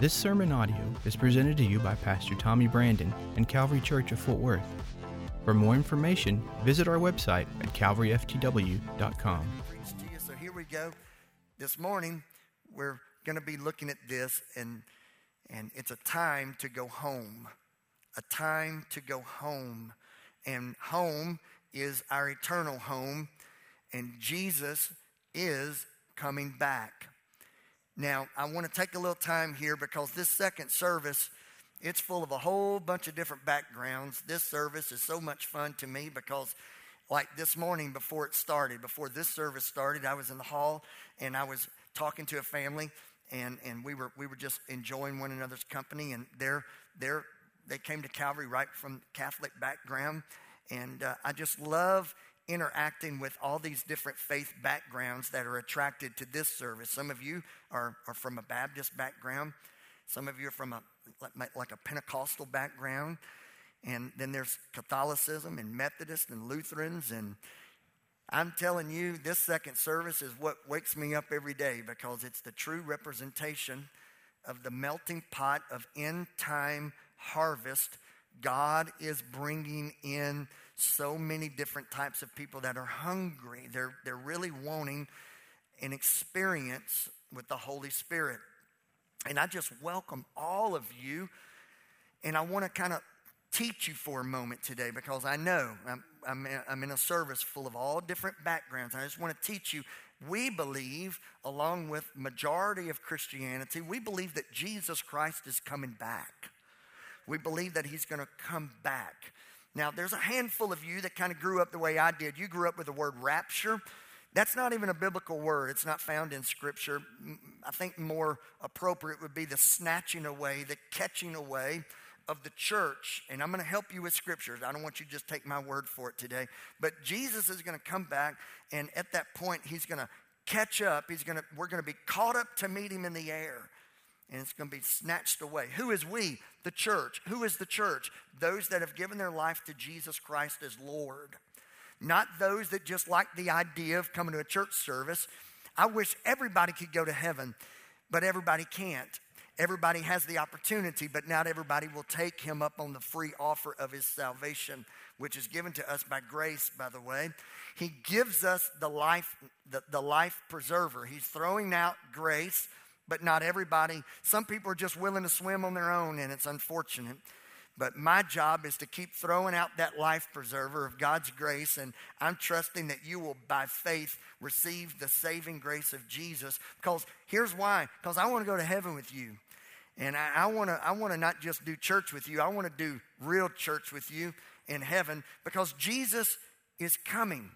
This sermon audio is presented to you by Pastor Tommy Brandon and Calvary Church of Fort Worth. For more information, visit our website at calvaryftw.com. So here we go. This morning, we're going to be looking at this, and and it's a time to go home. A time to go home, and home is our eternal home, and Jesus is coming back. Now, I want to take a little time here because this second service, it's full of a whole bunch of different backgrounds. This service is so much fun to me because like this morning before it started, before this service started, I was in the hall and I was talking to a family and, and we were we were just enjoying one another's company and they're they're they came to Calvary right from Catholic background and uh, I just love interacting with all these different faith backgrounds that are attracted to this service. Some of you are, are from a Baptist background, some of you are from a like, a Pentecostal background, and then there's Catholicism and Methodist and Lutherans and I'm telling you, this second service is what wakes me up every day because it's the true representation of the melting pot of end time harvest. God is bringing in so many different types of people that are hungry. They're, they're really wanting an experience with the Holy Spirit. And I just welcome all of you. And I want to kind of teach you for a moment today because I know I'm, I'm, I'm in a service full of all different backgrounds. I just want to teach you. We believe, along with majority of Christianity, we believe that Jesus Christ is coming back. We believe that he's going to come back. Now, there's a handful of you that kind of grew up the way I did. You grew up with the word rapture. That's not even a biblical word. It's not found in Scripture. I think more appropriate would be the snatching away, the catching away of the church. And I'm going to help you with Scriptures. I don't want you to just take my word for it today. But Jesus is going to come back, and at that point, he's going to catch up. He's going to, we're going to be caught up to meet him in the air and it's going to be snatched away. Who is we? The church. Who is the church? Those that have given their life to Jesus Christ as Lord. Not those that just like the idea of coming to a church service. I wish everybody could go to heaven, but everybody can't. Everybody has the opportunity, but not everybody will take him up on the free offer of his salvation, which is given to us by grace, by the way. He gives us the life, the, the life preserver. He's throwing out grace but not everybody. Some people are just willing to swim on their own, and it's unfortunate. But my job is to keep throwing out that life preserver of God's grace, and I'm trusting that you will, by faith, receive the saving grace of Jesus. Because here's why: because I want to go to heaven with you, and I, I want to. I want to not just do church with you. I want to do real church with you in heaven, because Jesus is coming.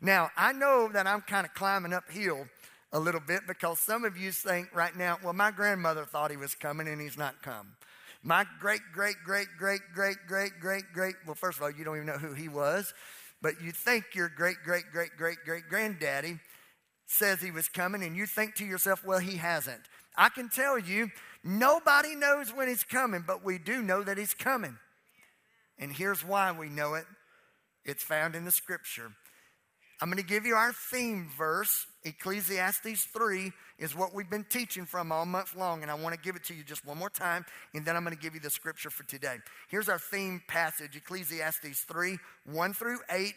Now I know that I'm kind of climbing uphill a little bit because some of you think right now, well, my grandmother thought he was coming and he's not come. My great, great, great, great, great, great, great, great, well, first of all, you don't even know who he was, but you think your great, great, great, great, great granddaddy says he was coming, and you think to yourself, well, he hasn't. I can tell you, nobody knows when he's coming, but we do know that he's coming. And here's why we know it it's found in the scripture. I'm going to give you our theme verse. Ecclesiastes 3 is what we've been teaching from all month long, and I want to give it to you just one more time, and then I'm going to give you the scripture for today. Here's our theme passage Ecclesiastes 3 1 through 8,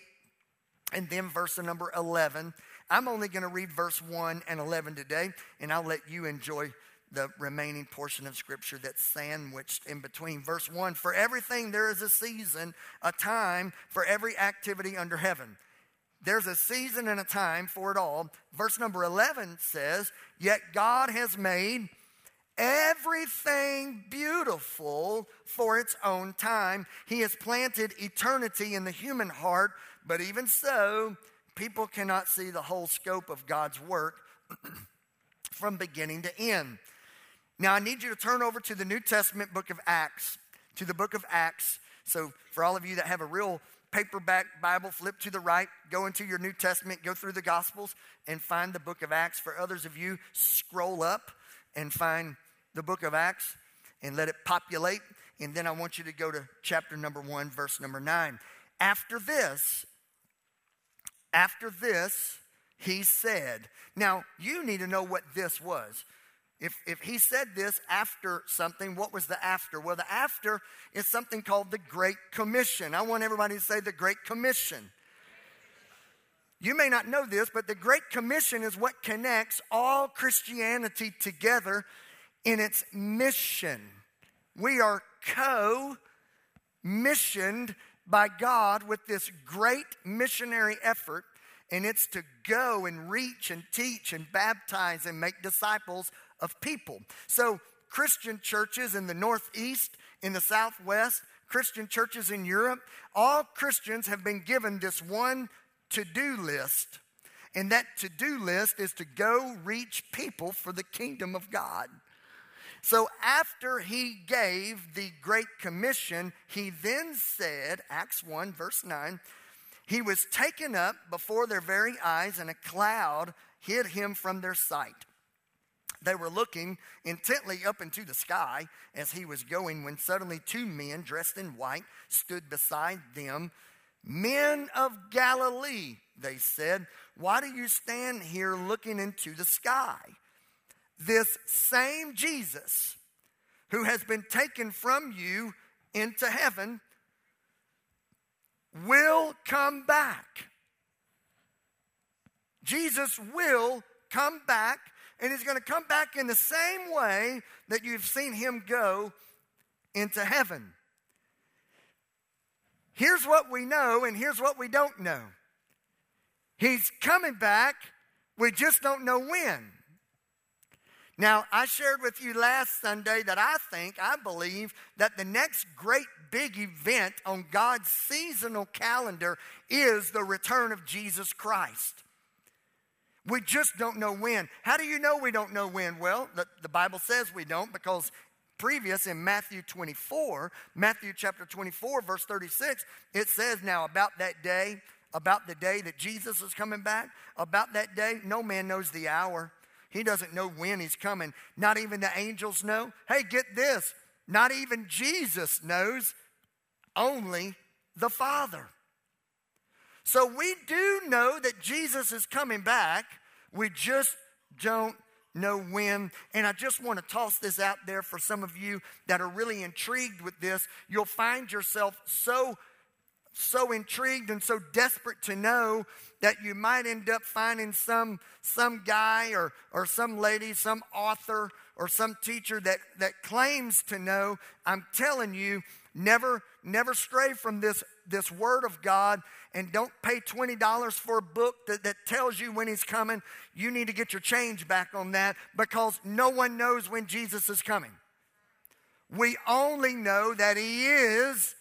and then verse number 11. I'm only going to read verse 1 and 11 today, and I'll let you enjoy the remaining portion of scripture that's sandwiched in between. Verse 1 For everything there is a season, a time for every activity under heaven there's a season and a time for it all. Verse number 11 says, Yet God has made everything beautiful for its own time. He has planted eternity in the human heart, but even so, people cannot see the whole scope of God's work from beginning to end. Now, I need you to turn over to the New Testament book of Acts, to the book of Acts. So, for all of you that have a real paperback Bible, flip to the right, go into your New Testament, go through the Gospels, and find the book of Acts. For others of you, scroll up and find the book of Acts and let it populate. And then I want you to go to chapter number one, verse number nine. After this, after this, he said, Now, you need to know what this was. If, if he said this after something, what was the after? Well, the after is something called the Great Commission. I want everybody to say the Great Commission. You may not know this, but the Great Commission is what connects all Christianity together in its mission. We are co missioned by God with this great missionary effort, and it's to go and reach and teach and baptize and make disciples of people. So, Christian churches in the Northeast, in the Southwest, Christian churches in Europe, all Christians have been given this one to do list. And that to do list is to go reach people for the kingdom of God. So after he gave the Great Commission, he then said, Acts 1, verse 9, he was taken up before their very eyes, and a cloud hid him from their sight. They were looking intently up into the sky as he was going when suddenly two men dressed in white stood beside them. Men of Galilee, they said, why do you stand here looking into the sky? This same Jesus who has been taken from you into heaven will come back. Jesus will come back and he's going to come back in the same way that you've seen him go into heaven. Here's what we know, and here's what we don't know. He's coming back, we just don't know when. Now, I shared with you last Sunday that I think, I believe, that the next great big event on God's seasonal calendar is the return of Jesus Christ. We just don't know when. How do you know we don't know when? Well, the, the Bible says we don't because previous in Matthew 24, Matthew chapter 24, verse 36, it says, Now about that day, about the day that Jesus is coming back, about that day, no man knows the hour. He doesn't know when he's coming. Not even the angels know. Hey, get this. Not even Jesus knows, only the Father. So we do know that Jesus is coming back. We just don't know when. And I just want to toss this out there for some of you that are really intrigued with this. You'll find yourself so so intrigued and so desperate to know that you might end up finding some some guy or or some lady, some author or some teacher that that claims to know. I'm telling you, never never stray from this this word of God and don't pay $20 for a book that, that tells you when he's coming. You need to get your change back on that because no one knows when Jesus is coming. We only know that he is,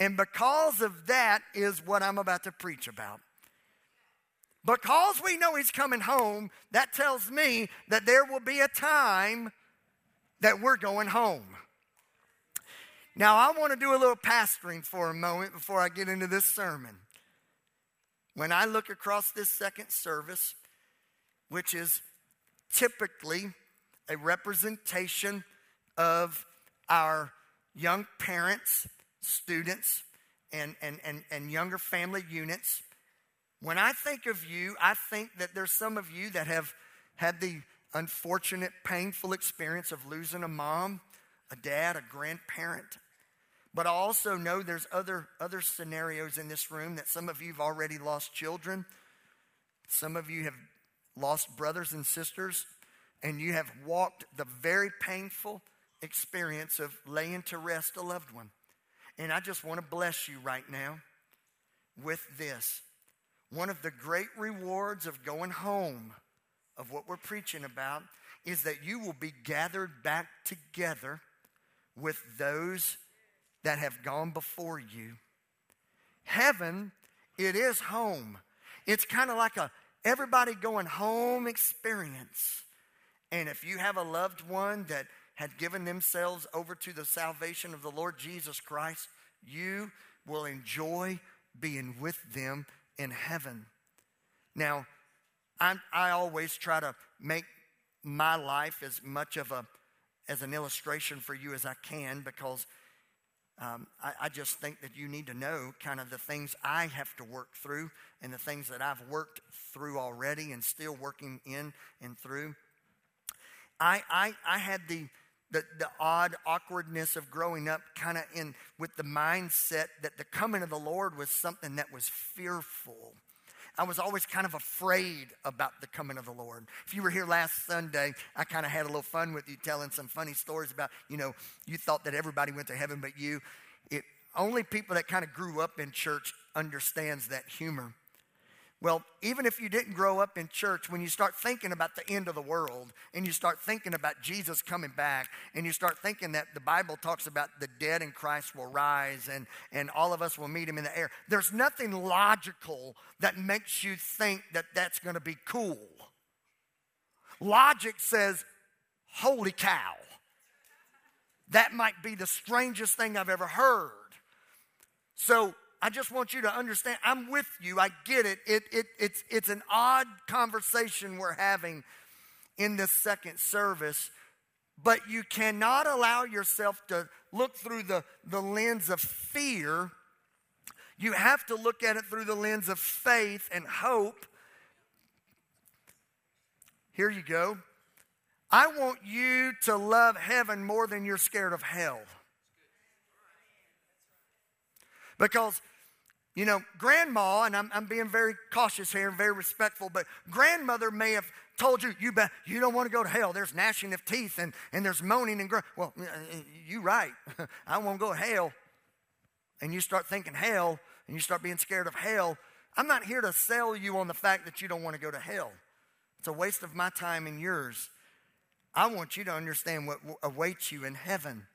and because of that is what I'm about to preach about. Because we know he's coming home, that tells me that there will be a time that we're going home. Now, I want to do a little pastoring for a moment before I get into this sermon. When I look across this second service, which is typically a representation of our young parents, students, and, and, and, and younger family units, when I think of you, I think that there's some of you that have had the unfortunate, painful experience of losing a mom, a dad, a grandparent, but I also know there's other, other scenarios in this room that some of you have already lost children. Some of you have lost brothers and sisters, and you have walked the very painful experience of laying to rest a loved one. And I just want to bless you right now with this. One of the great rewards of going home, of what we're preaching about, is that you will be gathered back together with those that have gone before you. Heaven, it is home. It's kind of like a everybody going home experience. And if you have a loved one that had given themselves over to the salvation of the Lord Jesus Christ, you will enjoy being with them in heaven. Now, i I always try to make my life as much of a as an illustration for you as I can because um, I, I, just think that you need to know kind of the things I have to work through and the things that I've worked through already and still working in and through. I, I, I had the, the, the odd awkwardness of growing up kind of in with the mindset that the coming of the Lord was something that was fearful. I was always kind of afraid about the coming of the Lord. If you were here last Sunday, I kind of had a little fun with you telling some funny stories about, you know, you thought that everybody went to heaven but you. It, only people that kind of grew up in church understands that humor. Well, even if you didn't grow up in church, when you start thinking about the end of the world and you start thinking about Jesus coming back and you start thinking that the Bible talks about the dead in Christ will rise and, and all of us will meet him in the air, there's nothing logical that makes you think that that's going to be cool. Logic says, holy cow. That might be the strangest thing I've ever heard. So I just want you to understand. I'm with you. I get it. it, it it's, it's an odd conversation we're having in this second service, but you cannot allow yourself to look through the, the lens of fear. You have to look at it through the lens of faith and hope. Here you go. I want you to love heaven more than you're scared of hell. Because you know, grandma, and I'm, I'm being very cautious here and very respectful, but grandmother may have told you, you, bet, you don't want to go to hell. There's gnashing of teeth and, and there's moaning and groaning. Well, uh, uh, you're right. I won't go to hell. And you start thinking hell and you start being scared of hell. I'm not here to sell you on the fact that you don't want to go to hell. It's a waste of my time and yours. I want you to understand what awaits you in heaven.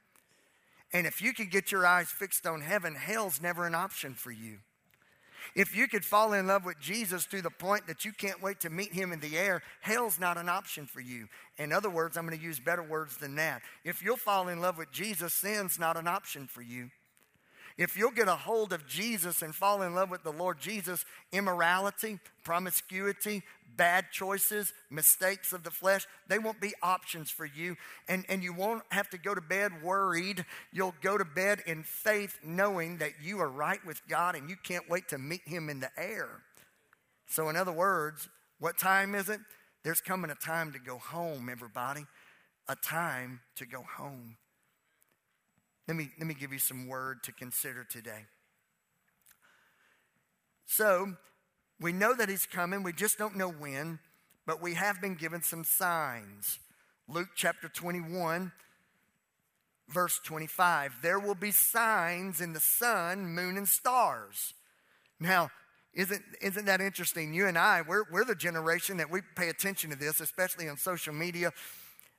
And if you could get your eyes fixed on heaven, hell's never an option for you. If you could fall in love with Jesus to the point that you can't wait to meet him in the air, hell's not an option for you. In other words, I'm going to use better words than that. If you'll fall in love with Jesus, sin's not an option for you. If you'll get a hold of Jesus and fall in love with the Lord Jesus, immorality, promiscuity, bad choices, mistakes of the flesh, they won't be options for you. And, and you won't have to go to bed worried. You'll go to bed in faith, knowing that you are right with God and you can't wait to meet Him in the air. So, in other words, what time is it? There's coming a time to go home, everybody. A time to go home. Let me, let me give you some word to consider today. So, we know that he's coming, we just don't know when, but we have been given some signs. Luke chapter 21, verse 25. There will be signs in the sun, moon, and stars. Now, isn't, isn't that interesting? You and I, we're, we're the generation that we pay attention to this, especially on social media.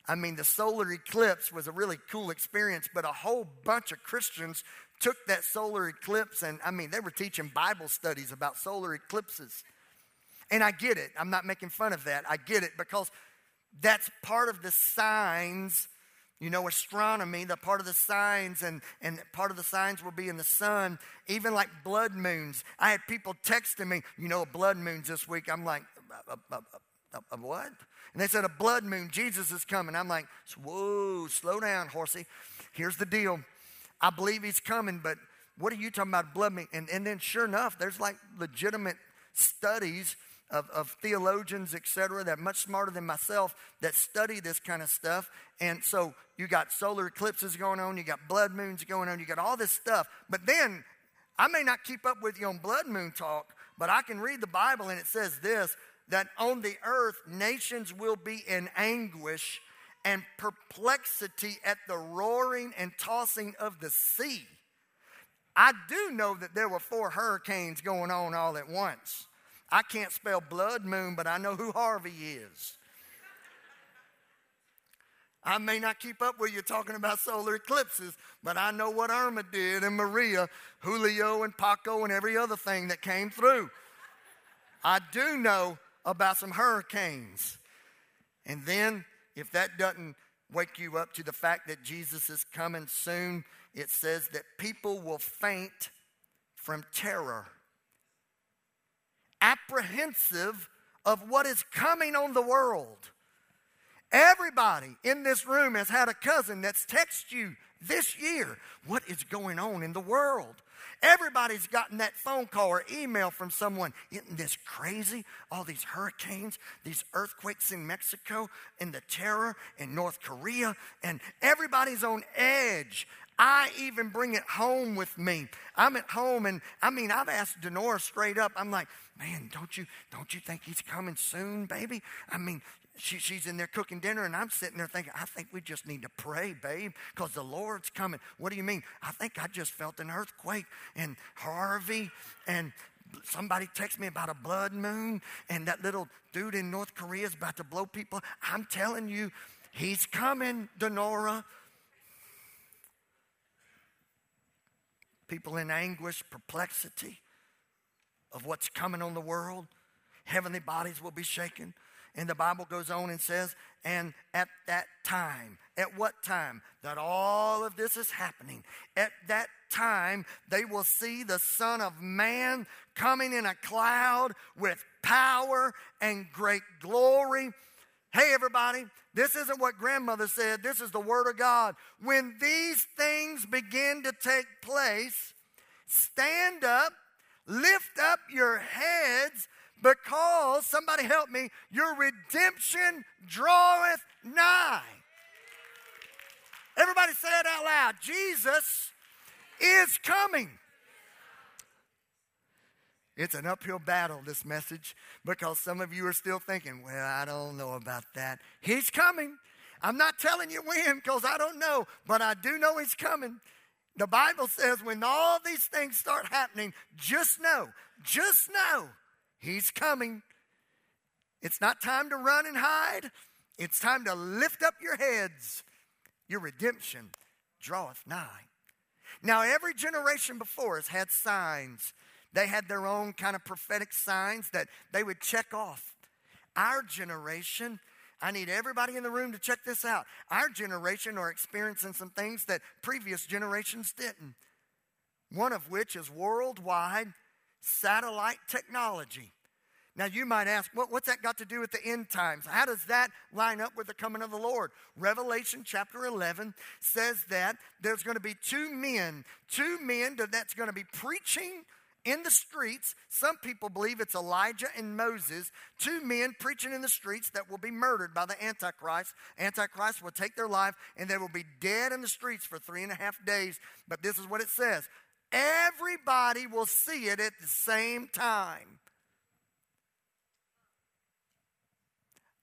I mean, the solar eclipse was a really cool experience, but a whole bunch of Christians took that solar eclipse and, I mean, they were teaching Bible studies about solar eclipses. And I get it. I'm not making fun of that. I get it because that's part of the signs, you know, astronomy, the part of the signs, and, and part of the signs will be in the sun, even like blood moons. I had people texting me, you know, blood moons this week. I'm like, a, a, a, a what? And they said, a blood moon, Jesus is coming. I'm like, whoa, slow down, horsey. Here's the deal. I believe he's coming, but what are you talking about, blood moon? And, and then sure enough, there's like legitimate studies of, of theologians, etc., that are much smarter than myself that study this kind of stuff. And so you got solar eclipses going on, you got blood moons going on, you got all this stuff. But then I may not keep up with you on blood moon talk, but I can read the Bible and it says this that on the earth nations will be in anguish and perplexity at the roaring and tossing of the sea. I do know that there were four hurricanes going on all at once. I can't spell blood moon, but I know who Harvey is. I may not keep up with you talking about solar eclipses, but I know what Irma did and Maria, Julio and Paco and every other thing that came through. I do know about some hurricanes. And then, if that doesn't wake you up to the fact that Jesus is coming soon, it says that people will faint from terror, apprehensive of what is coming on the world. Everybody in this room has had a cousin that's texted you this year. What is going on in the world? Everybody's gotten that phone call or email from someone. Isn't this crazy? All these hurricanes, these earthquakes in Mexico, and the terror in North Korea, and everybody's on edge. I even bring it home with me. I'm at home, and I mean, I've asked Denora straight up. I'm like, man, don't you don't you think he's coming soon, baby? I mean, she, she's in there cooking dinner, and I'm sitting there thinking, I think we just need to pray, babe, because the Lord's coming. What do you mean? I think I just felt an earthquake, and Harvey, and somebody texted me about a blood moon, and that little dude in North Korea is about to blow people. I'm telling you, he's coming, Denora. People in anguish, perplexity of what's coming on the world. Heavenly bodies will be shaken. And the Bible goes on and says, and at that time, at what time? That all of this is happening. At that time, they will see the Son of Man coming in a cloud with power and great glory. Hey, everybody, this isn't what grandmother said. This is the Word of God. When these things begin to take place, stand up, lift up your heads because, somebody help me, your redemption draweth nigh. Everybody say it out loud. Jesus is coming. It's an uphill battle, this message, because some of you are still thinking, well, I don't know about that. He's coming. I'm not telling you when because I don't know, but I do know He's coming. The Bible says when all these things start happening, just know, just know He's coming. It's not time to run and hide. It's time to lift up your heads. Your redemption draweth nigh. Now, every generation before us had signs. They had their own kind of prophetic signs that they would check off. Our generation, I need everybody in the room to check this out. Our generation are experiencing some things that previous generations didn't. One of which is worldwide satellite technology. Now, you might ask, what, what's that got to do with the end times? How does that line up with the coming of the Lord? Revelation chapter 11 says that there's going to be two men, two men that's going to be preaching in the streets. Some people believe it's Elijah and Moses, two men preaching in the streets that will be murdered by the Antichrist. Antichrist will take their life and they will be dead in the streets for three and a half days. But this is what it says Everybody will see it at the same time.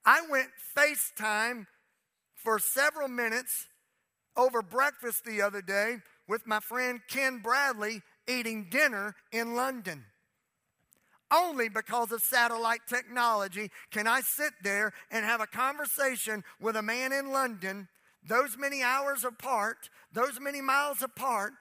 I went FaceTime for several minutes over breakfast the other day with my friend Ken Bradley eating dinner in London. Only because of satellite technology can I sit there and have a conversation with a man in London, those many hours apart, those many miles apart,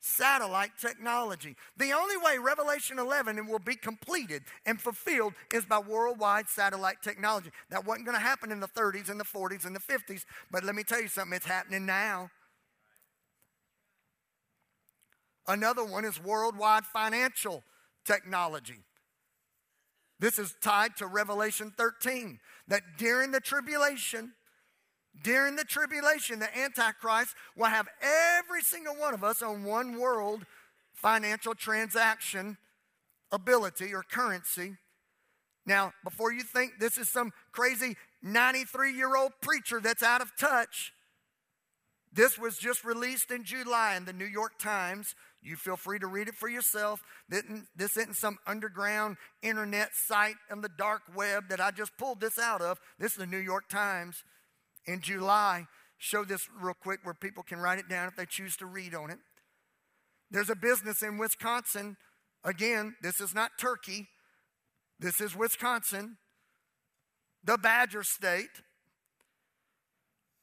satellite technology. The only way Revelation 11 will be completed and fulfilled is by worldwide satellite technology. That wasn't going to happen in the 30s and the 40s and the 50s, but let me tell you something, it's happening now. Another one is worldwide financial technology. This is tied to Revelation 13 that during the tribulation, during the tribulation, the Antichrist will have every single one of us on one world financial transaction ability or currency. Now, before you think this is some crazy 93 year old preacher that's out of touch, this was just released in July in the New York Times. You feel free to read it for yourself. This isn't some underground internet site on the dark web that I just pulled this out of. This is the New York Times in July. Show this real quick where people can write it down if they choose to read on it. There's a business in Wisconsin. Again, this is not Turkey, this is Wisconsin, the Badger State.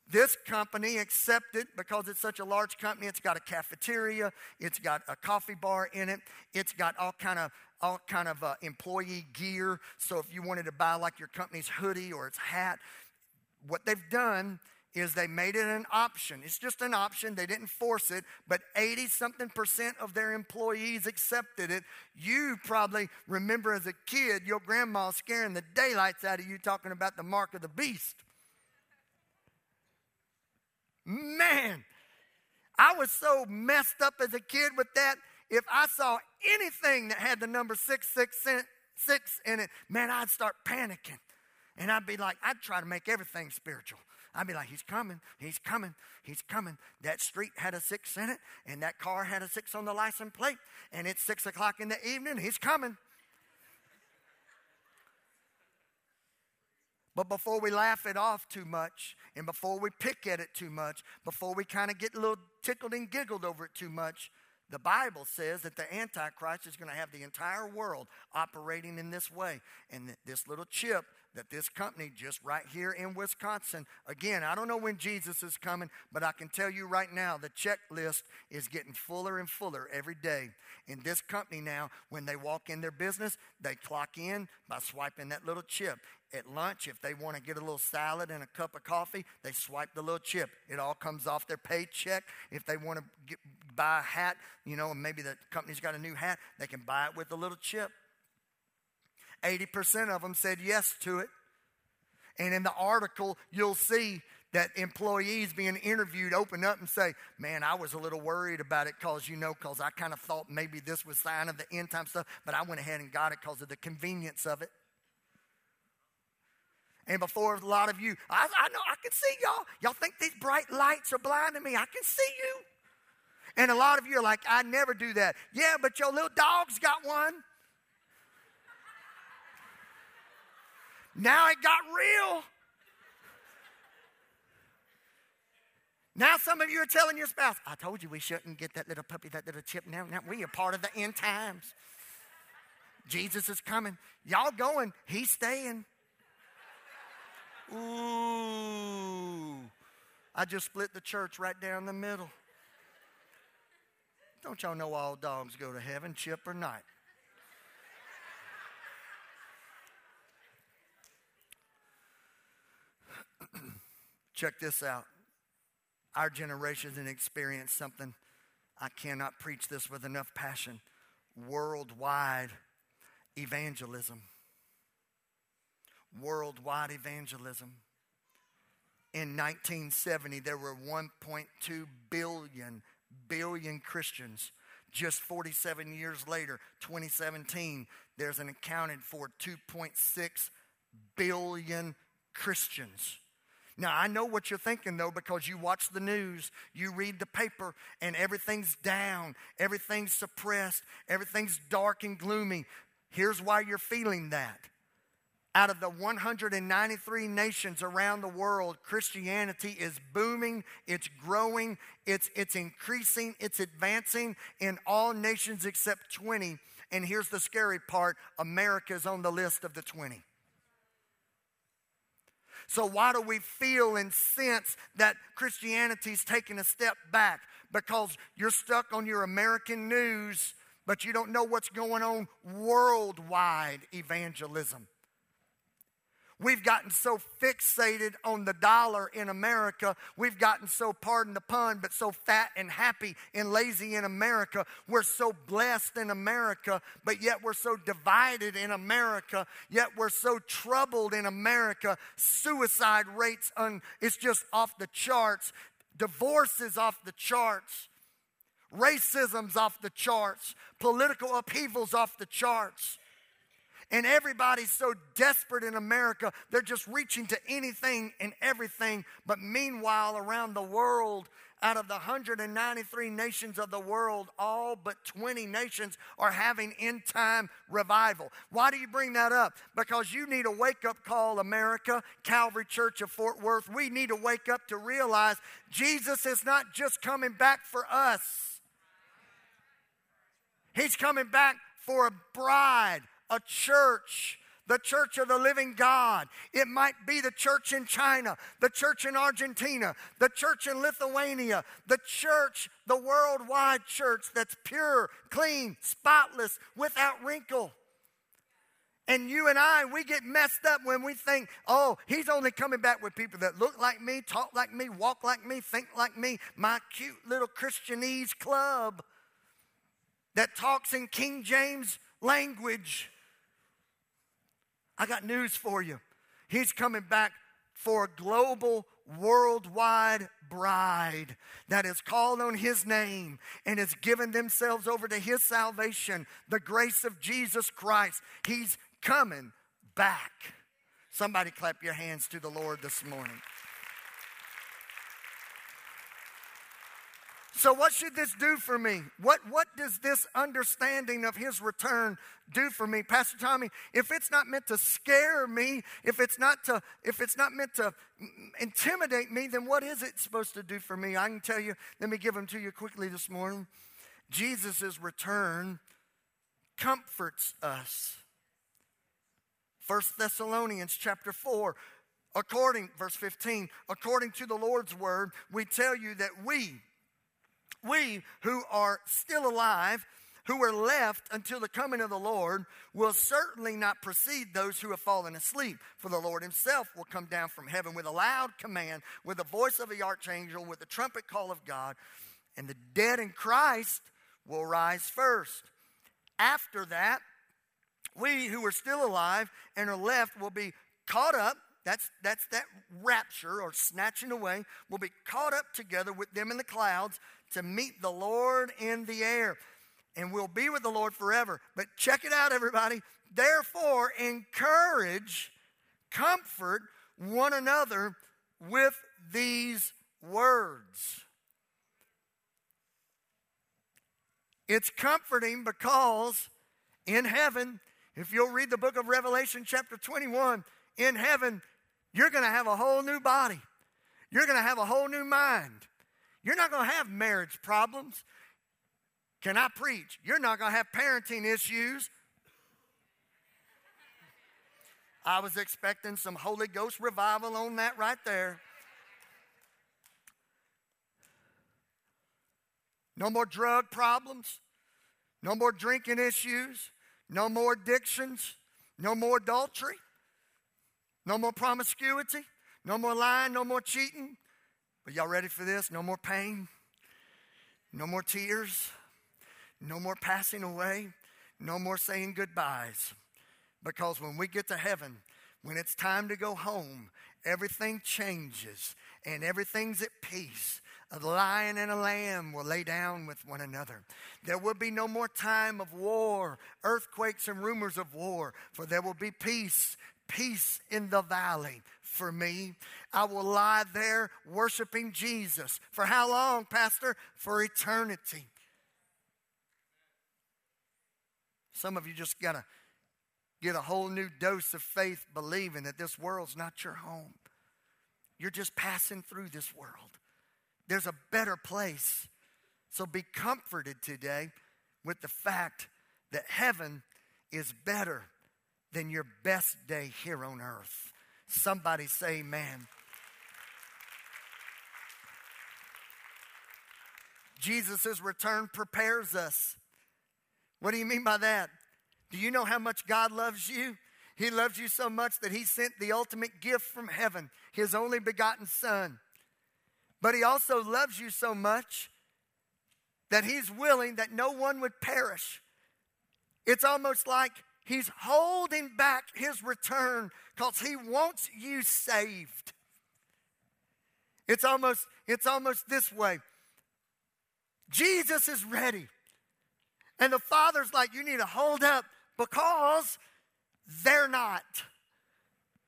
This company accepted because it's such a large company. It's got a cafeteria, it's got a coffee bar in it, it's got all kind of all kind of uh, employee gear. So if you wanted to buy like your company's hoodie or its hat, what they've done is they made it an option. It's just an option. They didn't force it, but 80 something percent of their employees accepted it. You probably remember as a kid your grandma scaring the daylights out of you talking about the mark of the beast. Man, I was so messed up as a kid with that. If I saw anything that had the number 666 in it, man, I'd start panicking. And I'd be like, I'd try to make everything spiritual. I'd be like, he's coming, he's coming, he's coming. That street had a six in it, and that car had a six on the license plate, and it's six o'clock in the evening, he's coming. But before we laugh it off too much, and before we pick at it too much, before we kind of get a little tickled and giggled over it too much, the Bible says that the Antichrist is going to have the entire world operating in this way. And this little chip that this company just right here in Wisconsin, again, I don't know when Jesus is coming, but I can tell you right now the checklist is getting fuller and fuller every day. In this company now, when they walk in their business, they clock in by swiping that little chip. At lunch, if they want to get a little salad and a cup of coffee, they swipe the little chip. It all comes off their paycheck. If they want to get, buy a hat, you know, and maybe the company's got a new hat, they can buy it with a little chip. 80% of them said yes to it. And in the article, you'll see that employees being interviewed open up and say, Man, I was a little worried about it because, you know, because I kind of thought maybe this was sign of the end time stuff, but I went ahead and got it because of the convenience of it. And before a lot of you, I, I know I can see y'all. Y'all think these bright lights are blinding me. I can see you. And a lot of you are like, I never do that. Yeah, but your little dog's got one. Now it got real. Now some of you are telling your spouse, I told you we shouldn't get that little puppy, that little chip. Now, now we are part of the end times. Jesus is coming. Y'all going, he's staying. Ooh. I just split the church right down the middle. Don't y'all know all dogs go to heaven, chip or not? Check this out. Our generation has experienced something. I cannot preach this with enough passion. Worldwide evangelism. Worldwide evangelism. In 1970, there were 1.2 billion, billion Christians. Just 47 years later, 2017, there's an accounted for 2.6 billion Christians. Now, I know what you're thinking though, because you watch the news, you read the paper, and everything's down, everything's suppressed, everything's dark and gloomy. Here's why you're feeling that. Out of the 193 nations around the world, Christianity is booming, it's growing, it's, it's increasing, it's advancing in all nations except 20. And here's the scary part America is on the list of the 20. So, why do we feel and sense that Christianity's taking a step back? Because you're stuck on your American news, but you don't know what's going on worldwide evangelism. We've gotten so fixated on the dollar in America. We've gotten so, pardon the pun, but so fat and happy and lazy in America. We're so blessed in America, but yet we're so divided in America. Yet we're so troubled in America. Suicide rates, on, it's just off the charts. Divorce is off the charts. Racism's off the charts. Political upheaval's off the charts. And everybody's so desperate in America, they're just reaching to anything and everything. But meanwhile, around the world, out of the 193 nations of the world, all but 20 nations are having end time revival. Why do you bring that up? Because you need a wake up call, America, Calvary Church of Fort Worth. We need to wake up to realize Jesus is not just coming back for us, He's coming back for a bride a church the church of the living God. It might be the church in China, the church in Argentina, the church in Lithuania, the church, the worldwide church that's pure, clean, spotless, without wrinkle. And you and I, we get messed up when we think, oh, he's only coming back with people that look like me, talk like me, walk like me, think like me, my cute little Christianese club that talks in King James language. I got news for you. He's coming back for a global, worldwide bride that has called on his name and has given themselves over to his salvation, the grace of Jesus Christ. He's coming back. Somebody clap your hands to the Lord this morning. So, what should this do for me? What, what does this understanding of his return do for me? Pastor Tommy, if it's not meant to scare me, if it's not, to, if it's not meant to intimidate me, then what is it supposed to do for me? I can tell you, let me give them to you quickly this morning. Jesus' return comforts us. 1 Thessalonians chapter 4, according, verse 15, according to the Lord's word, we tell you that we, we who are still alive, who are left until the coming of the Lord, will certainly not precede those who have fallen asleep. For the Lord himself will come down from heaven with a loud command, with the voice of the archangel, with the trumpet call of God, and the dead in Christ will rise first. After that, we who are still alive and are left will be caught up. That's, that's that rapture or snatching away. We'll be caught up together with them in the clouds to meet the Lord in the air. And we'll be with the Lord forever. But check it out, everybody. Therefore, encourage, comfort one another with these words. It's comforting because in heaven, if you'll read the book of Revelation, chapter 21, in heaven, you're going to have a whole new body. You're going to have a whole new mind. You're not going to have marriage problems. Can I preach? You're not going to have parenting issues. I was expecting some Holy Ghost revival on that right there. No more drug problems. No more drinking issues. No more addictions. No more adultery. No more promiscuity. No more lying. No more cheating. But y'all ready for this? No more pain, no more tears, no more passing away, no more saying goodbyes. Because when we get to heaven, when it's time to go home, everything changes and everything's at peace. A lion and a lamb will lay down with one another. There will be no more time of war, earthquakes, and rumors of war, for there will be peace, peace in the valley for me. I will lie there worshiping Jesus. For how long, Pastor? For eternity. Some of you just got to get a whole new dose of faith believing that this world's not your home. You're just passing through this world. There's a better place. So be comforted today with the fact that heaven is better than your best day here on earth. Somebody say, Amen. Jesus' return prepares us. What do you mean by that? Do you know how much God loves you? He loves you so much that He sent the ultimate gift from heaven, His only begotten Son. But He also loves you so much that He's willing that no one would perish. It's almost like He's holding back his return because he wants you saved. It's almost, it's almost this way. Jesus is ready. And the Father's like, you need to hold up because they're not.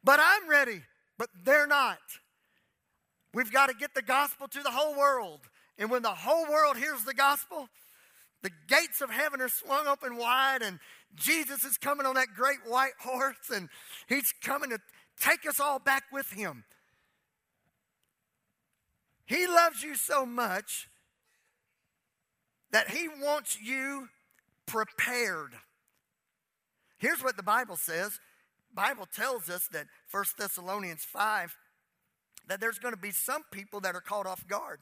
But I'm ready, but they're not. We've got to get the gospel to the whole world. And when the whole world hears the gospel, the gates of heaven are swung open wide, and Jesus is coming on that great white horse, and he's coming to take us all back with him. He loves you so much that he wants you prepared. Here's what the Bible says. Bible tells us that 1 Thessalonians 5 that there's going to be some people that are caught off guard.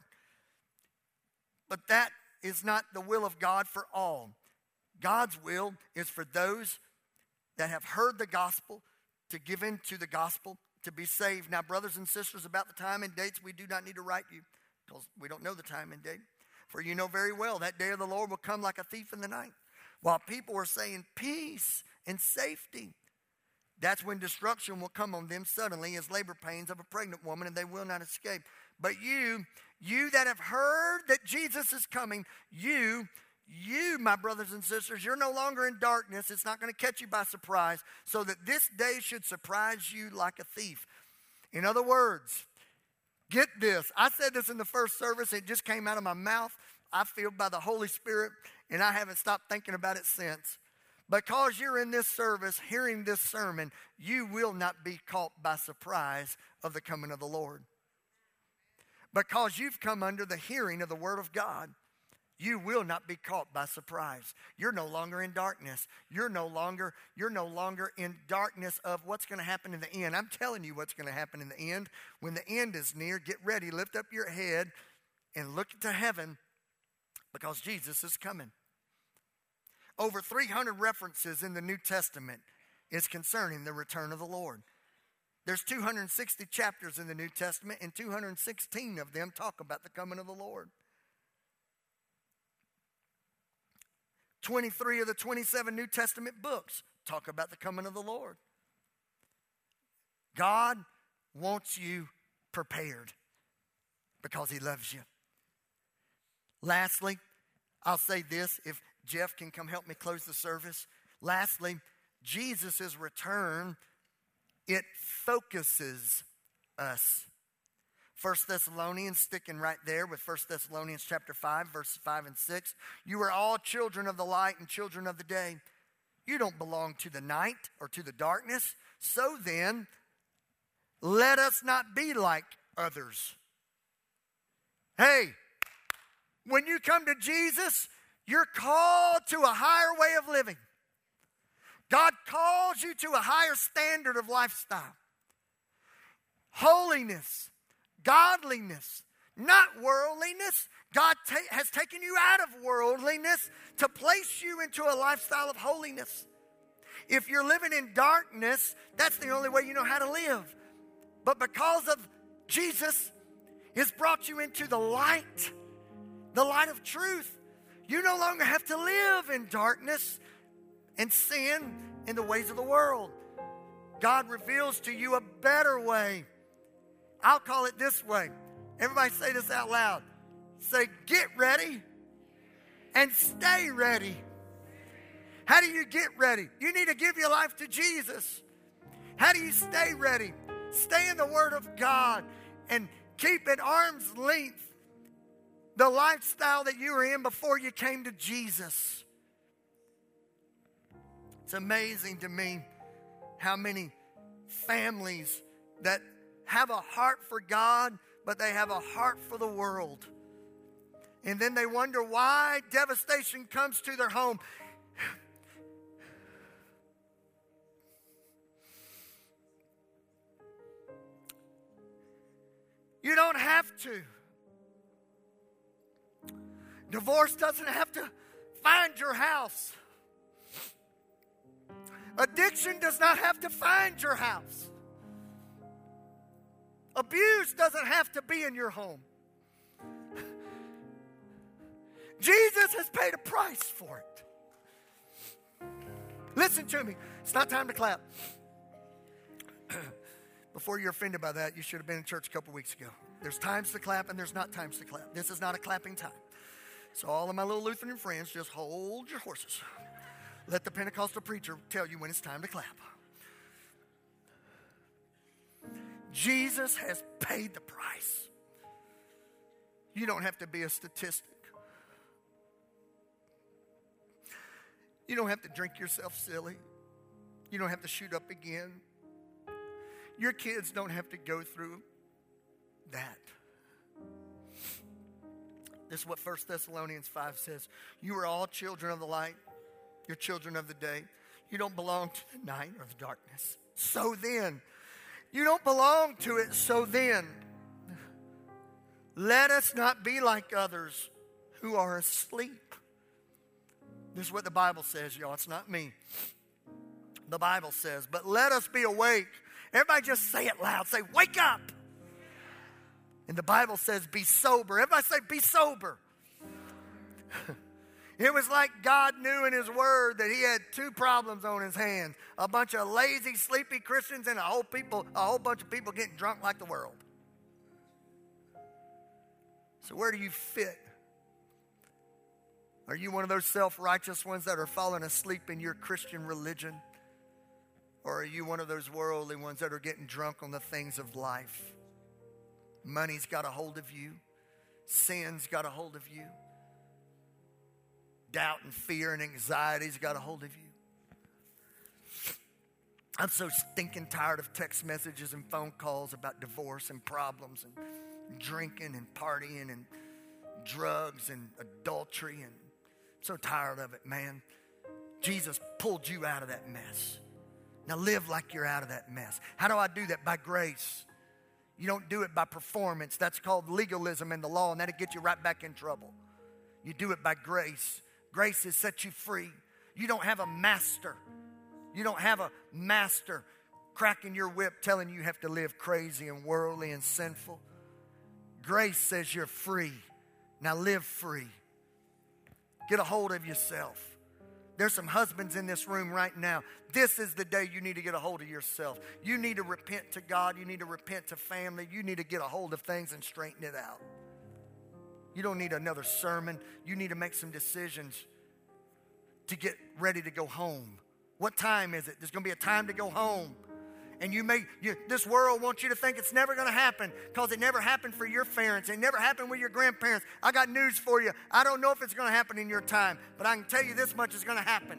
But that is not the will of God for all. God's will is for those that have heard the gospel to give in to the gospel to be saved. Now, brothers and sisters, about the time and dates, we do not need to write you because we don't know the time and date. For you know very well that day of the Lord will come like a thief in the night. While people are saying peace and safety, That's when destruction will come on them suddenly as labor pains of a pregnant woman, and they will not escape. But you, you that have heard that Jesus is coming, you, you, my brothers and sisters, you're no longer in darkness. It's not going to catch you by surprise, so that this day should surprise you like a thief. In other words, get this. I said this in the first service, it just came out of my mouth. I feel by the Holy Spirit, and I haven't stopped thinking about it since. Because you're in this service hearing this sermon, you will not be caught by surprise of the coming of the Lord. Because you've come under the hearing of the Word of God, you will not be caught by surprise. You're no longer in darkness. You're no longer you're no longer in darkness of what's going to happen in the end. I'm telling you what's going to happen in the end. When the end is near, get ready, lift up your head and look to heaven because Jesus is coming. Over 300 references in the New Testament is concerning the return of the Lord. There's 260 chapters in the New Testament, and 216 of them talk about the coming of the Lord. 23 of the 27 New Testament books talk about the coming of the Lord. God wants you prepared because He loves you. Lastly, I'll say this if Jeff can come help me close the service. Lastly, Jesus' return, it focuses us. First Thessalonians, sticking right there with First Thessalonians chapter 5, verses 5 and 6. You are all children of the light and children of the day. You don't belong to the night or to the darkness. So then, let us not be like others. Hey, when you come to Jesus, you're called to a higher way of living. God calls you to a higher standard of lifestyle. Holiness, godliness, not worldliness. God ta- has taken you out of worldliness to place you into a lifestyle of holiness. If you're living in darkness, that's the only way you know how to live. But because of Jesus, has brought you into the light, the light of truth. You no longer have to live in darkness and sin in the ways of the world. God reveals to you a better way. I'll call it this way. Everybody say this out loud. Say, get ready and stay ready. How do you get ready? You need to give your life to Jesus. How do you stay ready? Stay in the Word of God and keep at arm's length the lifestyle that you were in before you came to Jesus. It's amazing to me how many families that have a heart for God, but they have a heart for the world. And then they wonder why devastation comes to their home. You don't have to. Divorce doesn't have to find your house. Addiction does not have to find your house. Abuse doesn't have to be in your home. Jesus has paid a price for it. Listen to me. It's not time to clap. Before you're offended by that, you should have been in church a couple weeks ago. There's times to clap and there's not times to clap. This is not a clapping time. So, all of my little Lutheran friends, just hold your horses. Let the Pentecostal preacher tell you when it's time to clap. Jesus has paid the price. You don't have to be a statistic. You don't have to drink yourself silly. You don't have to shoot up again. Your kids don't have to go through that. This is what 1 Thessalonians 5 says. You are all children of the light, you're children of the day. You don't belong to the night or the darkness. So then, you don't belong to it. So then, let us not be like others who are asleep. This is what the Bible says, y'all. It's not me. The Bible says, but let us be awake. Everybody just say it loud. Say, wake up. And the Bible says, be sober. Everybody say, be sober. It was like God knew in His Word that He had two problems on His hands a bunch of lazy, sleepy Christians and a whole, people, a whole bunch of people getting drunk like the world. So, where do you fit? Are you one of those self righteous ones that are falling asleep in your Christian religion? Or are you one of those worldly ones that are getting drunk on the things of life? Money's got a hold of you, sin's got a hold of you, doubt and fear and anxiety's got a hold of you. I'm so stinking tired of text messages and phone calls about divorce and problems and drinking and partying and drugs and adultery and I'm so tired of it, man. Jesus pulled you out of that mess. Now live like you're out of that mess. How do I do that? By grace. You don't do it by performance. That's called legalism in the law, and that'll get you right back in trouble. You do it by grace. Grace has set you free. You don't have a master. You don't have a master cracking your whip telling you have to live crazy and worldly and sinful. Grace says you're free. Now live free. Get a hold of yourself. There's some husbands in this room right now. This is the day you need to get a hold of yourself. You need to repent to God. You need to repent to family. You need to get a hold of things and straighten it out. You don't need another sermon. You need to make some decisions to get ready to go home. What time is it? There's going to be a time to go home. And you may you, this world wants you to think it's never going to happen because it never happened for your parents. It never happened with your grandparents. I got news for you. I don't know if it's going to happen in your time but i can tell you this much is going to happen.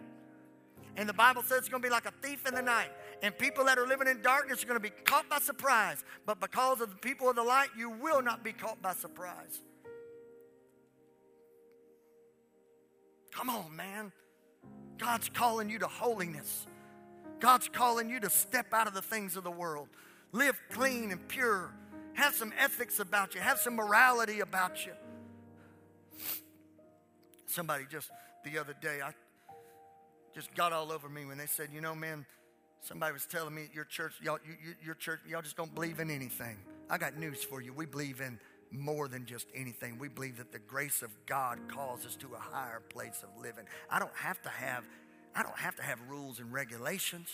And the bible says it's going to be like a thief in the night and people that are living in darkness are going to be caught by surprise. But because of the people of the light you will not be caught by surprise come on man god's calling you to holiness God's calling you to step out of the things of the world. Live clean and pure. Have some ethics about you. Have some morality about you. Somebody just the other day, I just got all over me when they said, you know, man, somebody was telling me at your church, y'all, you, you, your church, y'all just don't believe in anything. I got news for you. We believe in more than just anything. We believe that the grace of God calls us to a higher place of living. I don't have to have I don't have to have rules and regulations.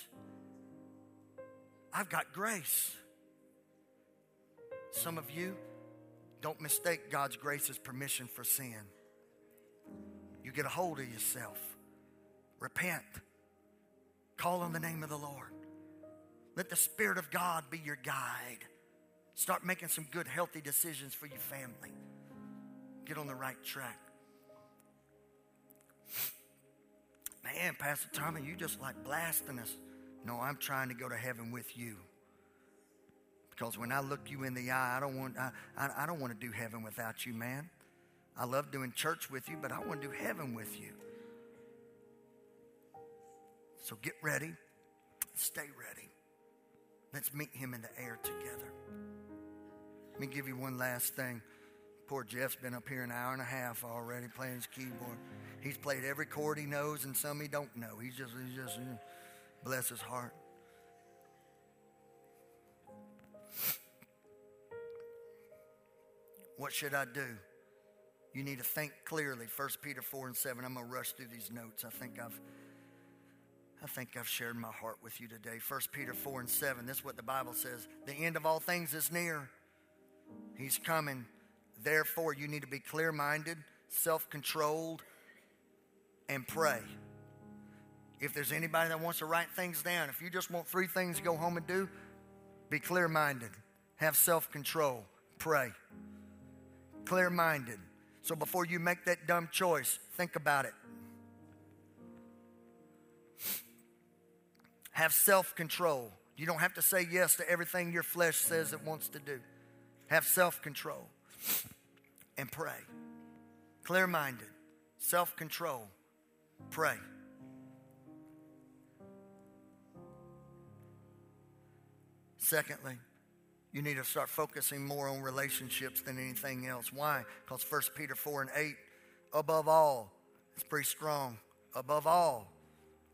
I've got grace. Some of you don't mistake God's grace as permission for sin. You get a hold of yourself. Repent. Call on the name of the Lord. Let the Spirit of God be your guide. Start making some good, healthy decisions for your family. Get on the right track. Man, Pastor Tommy, you just like blasting us. No, I'm trying to go to heaven with you. Because when I look you in the eye, I don't want I, I, I don't want to do heaven without you, man. I love doing church with you, but I want to do heaven with you. So get ready. Stay ready. Let's meet him in the air together. Let me give you one last thing. Poor Jeff's been up here an hour and a half already playing his keyboard. He's played every chord he knows and some he don't know. He's just, he's just, bless his heart. What should I do? You need to think clearly. 1 Peter 4 and 7. I'm going to rush through these notes. I think I've I think I've shared my heart with you today. 1 Peter 4 and 7. This is what the Bible says. The end of all things is near. He's coming. Therefore, you need to be clear minded, self controlled, and pray. If there's anybody that wants to write things down, if you just want three things to go home and do, be clear minded, have self control, pray. Clear minded. So before you make that dumb choice, think about it. Have self control. You don't have to say yes to everything your flesh says it wants to do. Have self control and pray. Clear minded, self control, Pray. Secondly, you need to start focusing more on relationships than anything else. Why? Because 1 Peter 4 and 8, above all, it's pretty strong. Above all,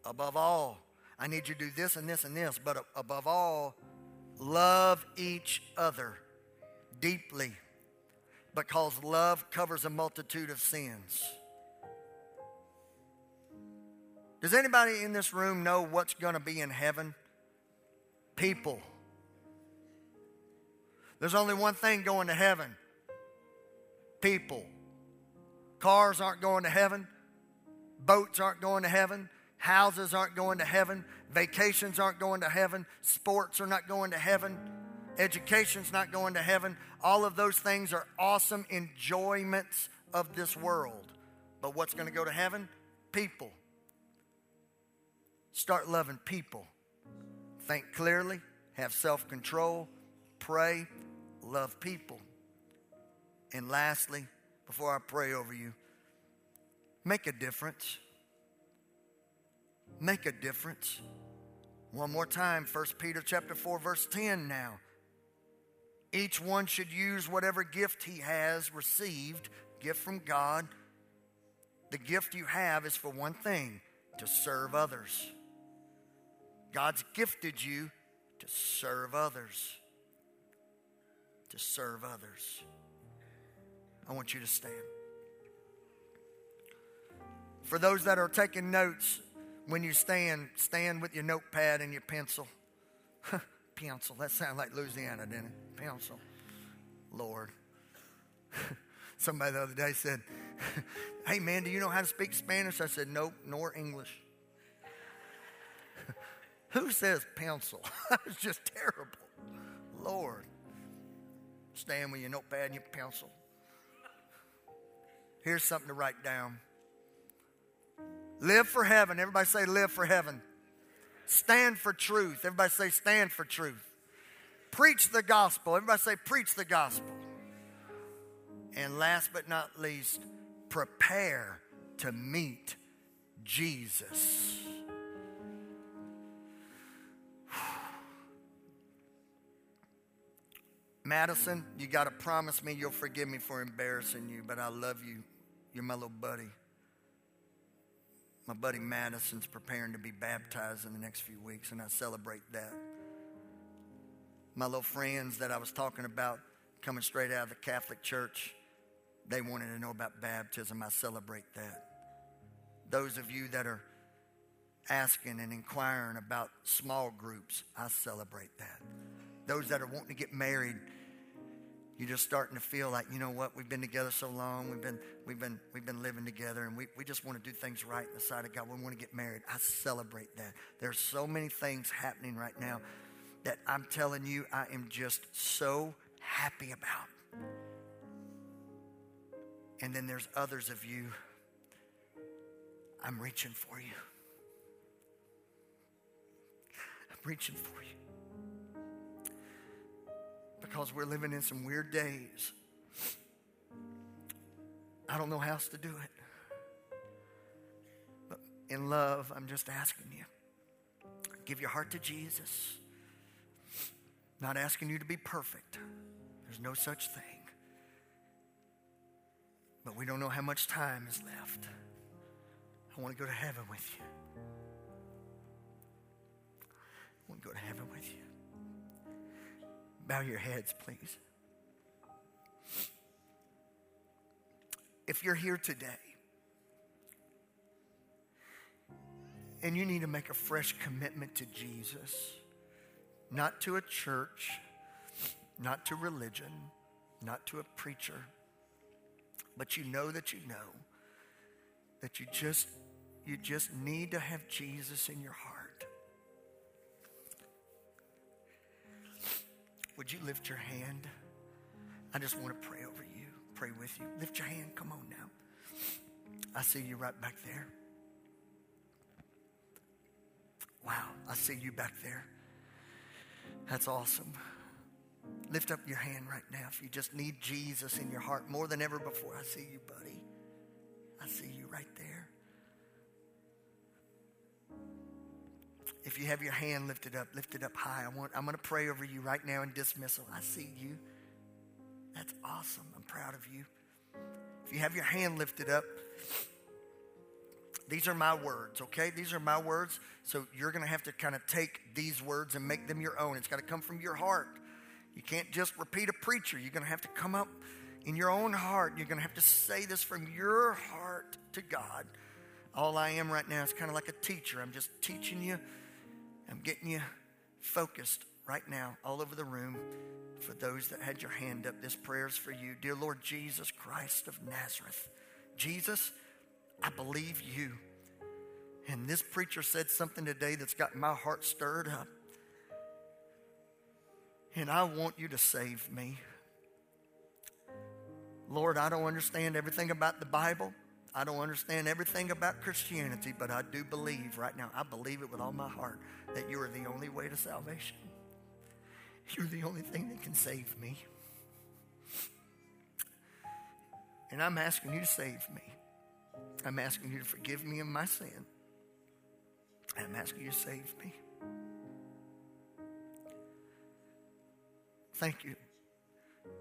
above all, I need you to do this and this and this, but above all, love each other deeply because love covers a multitude of sins. Does anybody in this room know what's going to be in heaven? People. There's only one thing going to heaven people. Cars aren't going to heaven, boats aren't going to heaven, houses aren't going to heaven, vacations aren't going to heaven, sports are not going to heaven, education's not going to heaven. All of those things are awesome enjoyments of this world. But what's going to go to heaven? People. Start loving people. Think clearly, have self control, pray, love people. And lastly, before I pray over you, make a difference. Make a difference. One more time, 1 Peter chapter 4 verse 10 now. Each one should use whatever gift he has received, gift from God. The gift you have is for one thing, to serve others. God's gifted you to serve others to serve others. I want you to stand. For those that are taking notes, when you stand, stand with your notepad and your pencil. pencil, that sounds like Louisiana, didn't it? Pencil. Lord. Somebody the other day said, Hey man, do you know how to speak Spanish? I said, Nope, nor English. Who says pencil? was just terrible. Lord. Stand with your notepad and your pencil. Here's something to write down. Live for heaven. Everybody say, live for heaven. Stand for truth. Everybody say, stand for truth. Preach the gospel. Everybody say, preach the gospel. And last but not least, prepare to meet Jesus. Madison, you got to promise me you'll forgive me for embarrassing you, but I love you. You're my little buddy. My buddy Madison's preparing to be baptized in the next few weeks, and I celebrate that. My little friends that I was talking about coming straight out of the Catholic Church, they wanted to know about baptism. I celebrate that. Those of you that are asking and inquiring about small groups, I celebrate that those that are wanting to get married, you're just starting to feel like, you know what, we've been together so long, we've been, we've been, we've been living together, and we, we just want to do things right in the sight of God. We want to get married. I celebrate that. There's so many things happening right now that I'm telling you, I am just so happy about. And then there's others of you, I'm reaching for you. I'm reaching for you because we're living in some weird days. I don't know how else to do it. But in love, I'm just asking you give your heart to Jesus. Not asking you to be perfect, there's no such thing. But we don't know how much time is left. I want to go to heaven with you. I want to go to heaven with you. Bow your heads, please. If you're here today and you need to make a fresh commitment to Jesus, not to a church, not to religion, not to a preacher, but you know that you know that you just you just need to have Jesus in your heart. Would you lift your hand? I just want to pray over you, pray with you. Lift your hand. Come on now. I see you right back there. Wow, I see you back there. That's awesome. Lift up your hand right now if you just need Jesus in your heart more than ever before. I see you, buddy. I see you right there. If you have your hand lifted up, lift it up high. I want, I'm going to pray over you right now in dismissal. I see you. That's awesome. I'm proud of you. If you have your hand lifted up, these are my words, okay? These are my words. So you're going to have to kind of take these words and make them your own. It's got to come from your heart. You can't just repeat a preacher. You're going to have to come up in your own heart. You're going to have to say this from your heart to God. All I am right now is kind of like a teacher. I'm just teaching you, I'm getting you focused right now all over the room. For those that had your hand up, this prayer is for you. Dear Lord Jesus Christ of Nazareth, Jesus, I believe you. And this preacher said something today that's got my heart stirred up. And I want you to save me. Lord, I don't understand everything about the Bible. I don't understand everything about Christianity, but I do believe right now, I believe it with all my heart that you are the only way to salvation. You're the only thing that can save me. And I'm asking you to save me. I'm asking you to forgive me of my sin. I'm asking you to save me. Thank you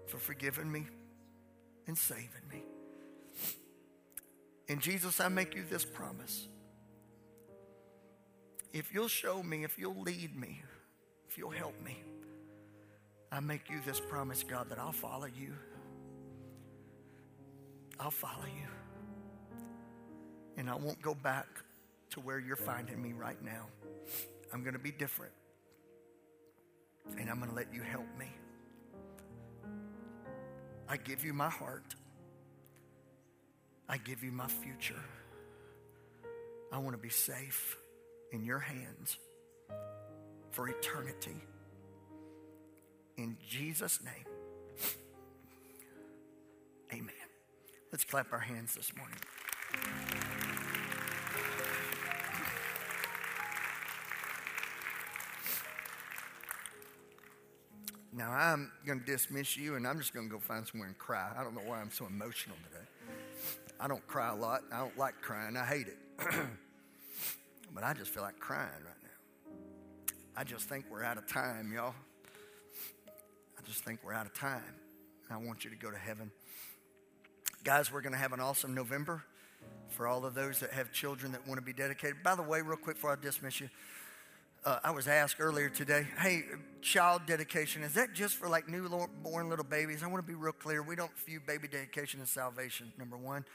for forgiving me and saving me. And Jesus, I make you this promise. If you'll show me, if you'll lead me, if you'll help me, I make you this promise, God, that I'll follow you. I'll follow you. And I won't go back to where you're finding me right now. I'm going to be different. And I'm going to let you help me. I give you my heart. I give you my future. I want to be safe in your hands for eternity. In Jesus' name, amen. Let's clap our hands this morning. Now, I'm going to dismiss you and I'm just going to go find somewhere and cry. I don't know why I'm so emotional today. I don't cry a lot. I don't like crying. I hate it. but I just feel like crying right now. I just think we're out of time, y'all. I just think we're out of time. I want you to go to heaven. Guys, we're going to have an awesome November for all of those that have children that want to be dedicated. By the way, real quick before I dismiss you, uh, I was asked earlier today, hey, child dedication, is that just for like newborn little babies? I want to be real clear. We don't view baby dedication as salvation, number one.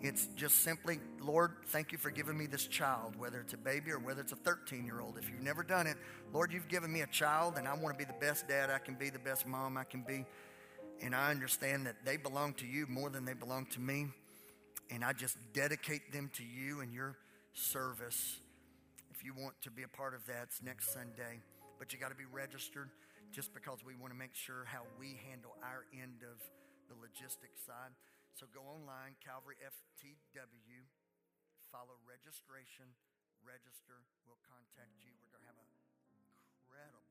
It's just simply, Lord, thank you for giving me this child, whether it's a baby or whether it's a 13 year old. If you've never done it, Lord, you've given me a child, and I want to be the best dad I can be, the best mom I can be. And I understand that they belong to you more than they belong to me. And I just dedicate them to you and your service you want to be a part of that, it's next Sunday. But you got to be registered just because we want to make sure how we handle our end of the logistics side. So go online, Calvary FTW, follow registration, register. We'll contact you. We're going to have an incredible